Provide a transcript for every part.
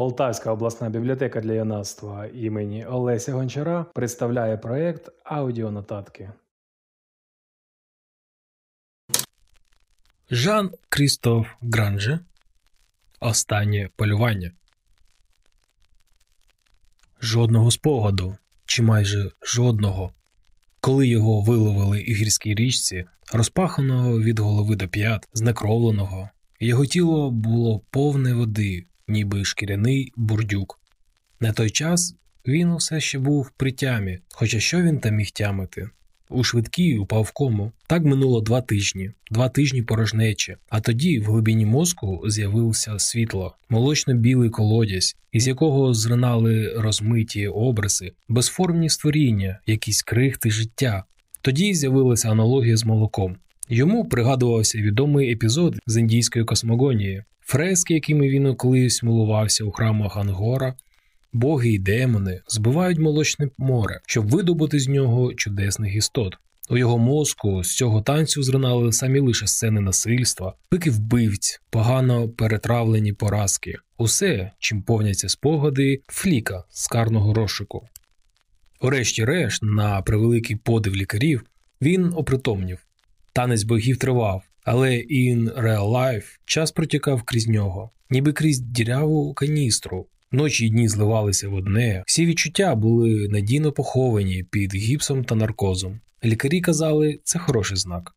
Полтавська обласна бібліотека для юнацтва імені Олеся Гончара представляє проєкт Аудіонотатки. Жан Крістоф Гранже Останнє полювання. Жодного спогаду, чи майже жодного, коли його виловили у гірській річці, розпаханого від голови до п'ят, знекровленого, його тіло було повне води, ніби шкіряний бурдюк. На той час він усе ще був при тямі, хоча що він там міг тямити. У швидкій упав в кому. Так минуло два тижні, два тижні порожнечі, а тоді в глибині мозку з'явилося світло, молочно-білий колодязь, із якого зринали розмиті образи, безформні створіння, якісь крихти життя. Тоді з'явилася аналогія з молоком. Йому пригадувався відомий епізод з індійської космогонії, фрески, якими він колись милувався у храмах Ангора. Боги й демони збивають молочне море, щоб видобути з нього чудесних істот. У його мозку з цього танцю зринали самі лише сцени насильства, пики вбивць, погано перетравлені поразки, усе, чим повняться спогади, фліка з карного розшуку. Урешті-решт, на превеликий подив лікарів, він опритомнів. Танець богів тривав, але in real life час протікав крізь нього, ніби крізь діряву каністру. Ночі й дні зливалися в одне, всі відчуття були надійно поховані під гіпсом та наркозом. Лікарі казали, це хороший знак.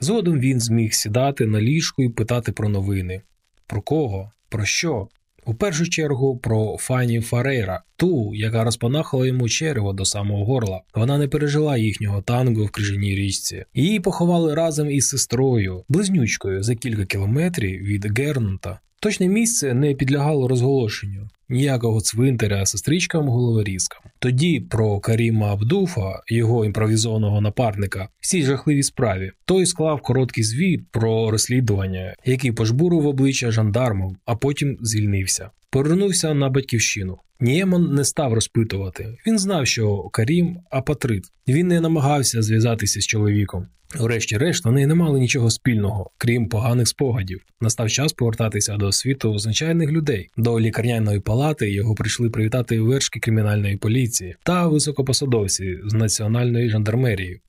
Згодом він зміг сідати на ліжку і питати про новини. Про кого? Про що? У першу чергу про Фані Фарейра, ту, яка розпанахала йому черево до самого горла. Вона не пережила їхнього танго в крижаній річці. Її поховали разом із сестрою, близнючкою за кілька кілометрів від Гернута. Точне місце не підлягало розголошенню, ніякого цвинтаря сестричкам головорізкам. Тоді про Каріма Абдуфа, його імпровізованого напарника, всі жахливій справі, той склав короткий звіт про розслідування, який пожбурив обличчя жандармом, а потім звільнився. Повернувся на батьківщину. Ніємон не став розпитувати. Він знав, що Карім апатрит. Він не намагався зв'язатися з чоловіком. Урешті-решт, вони не мали нічого спільного, крім поганих спогадів. Настав час повертатися до світу звичайних людей. До лікарняної палати його прийшли привітати вершки кримінальної поліції та високопосадовці з національної жандармерії.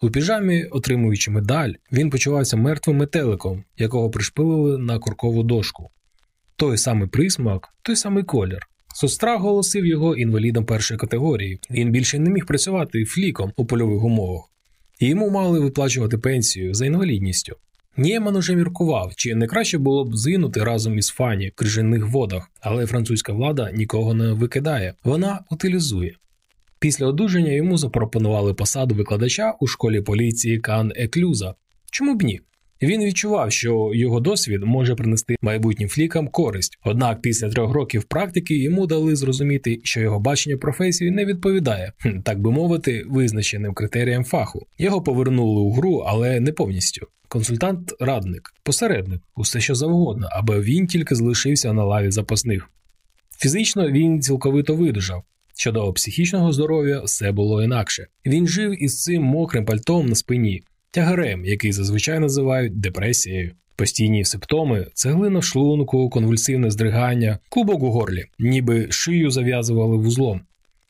У піжамі, отримуючи медаль, він почувався мертвим метеликом, якого пришпилили на коркову дошку. Той самий присмак, той самий колір. Состра голосив його інвалідом першої категорії. Він більше не міг працювати фліком у польових умовах і йому мали виплачувати пенсію за інвалідністю. Нєман уже міркував, чи не краще було б згинути разом із фані в крижаних водах, але французька влада нікого не викидає, вона утилізує. Після одужання йому запропонували посаду викладача у школі поліції Кан Еклюза. Чому б ні? Він відчував, що його досвід може принести майбутнім флікам користь. Однак після трьох років практики йому дали зрозуміти, що його бачення професії не відповідає, так би мовити, визначеним критеріям фаху. Його повернули у гру, але не повністю. Консультант, радник, посередник, усе що завгодно, аби він тільки залишився на лаві запасних. Фізично він цілковито видужав. Щодо психічного здоров'я, все було інакше. Він жив із цим мокрим пальтом на спині, тягарем, який зазвичай називають депресією. Постійні симптоми, цеглина в шлунку, конвульсивне здригання, кубок у горлі, ніби шию зав'язували вузлом.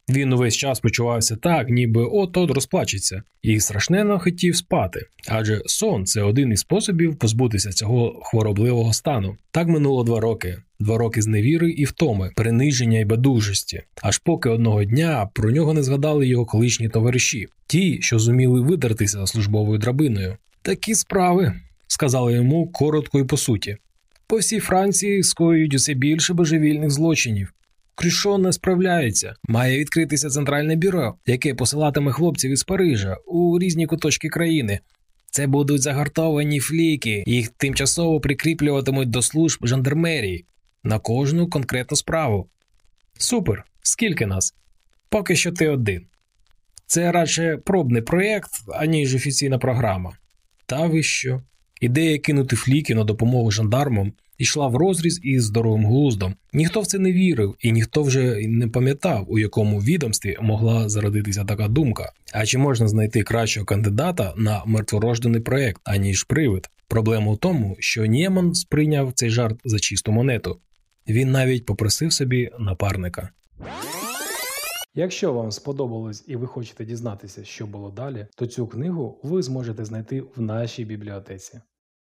Він увесь час почувався так, ніби от-от розплачеться, і страшненно хотів спати, адже сон це один із способів позбутися цього хворобливого стану. Так минуло два роки, два роки зневіри і втоми, приниження і бадужості, аж поки одного дня про нього не згадали його колишні товариші, ті, що зуміли видертися службовою драбиною. Такі справи, сказали йому коротко і по суті. По всій Франції скоюють усе більше божевільних злочинів. Крішон не справляється. Має відкритися центральне бюро, яке посилатиме хлопців із Парижа у різні куточки країни. Це будуть загартовані фліки, їх тимчасово прикріплюватимуть до служб жандармерії на кожну конкретну справу. Супер! Скільки нас? Поки що ти один. Це радше пробний проєкт, аніж офіційна програма. Та ви що? Ідея кинути фліки на допомогу жандармам йшла в розріз із здоровим глуздом. Ніхто в це не вірив, і ніхто вже не пам'ятав, у якому відомстві могла зародитися така думка. А чи можна знайти кращого кандидата на мертворождений проект, аніж привид? Проблема в тому, що Нєман сприйняв цей жарт за чисту монету. Він навіть попросив собі напарника. Якщо вам сподобалось і ви хочете дізнатися, що було далі, то цю книгу ви зможете знайти в нашій бібліотеці.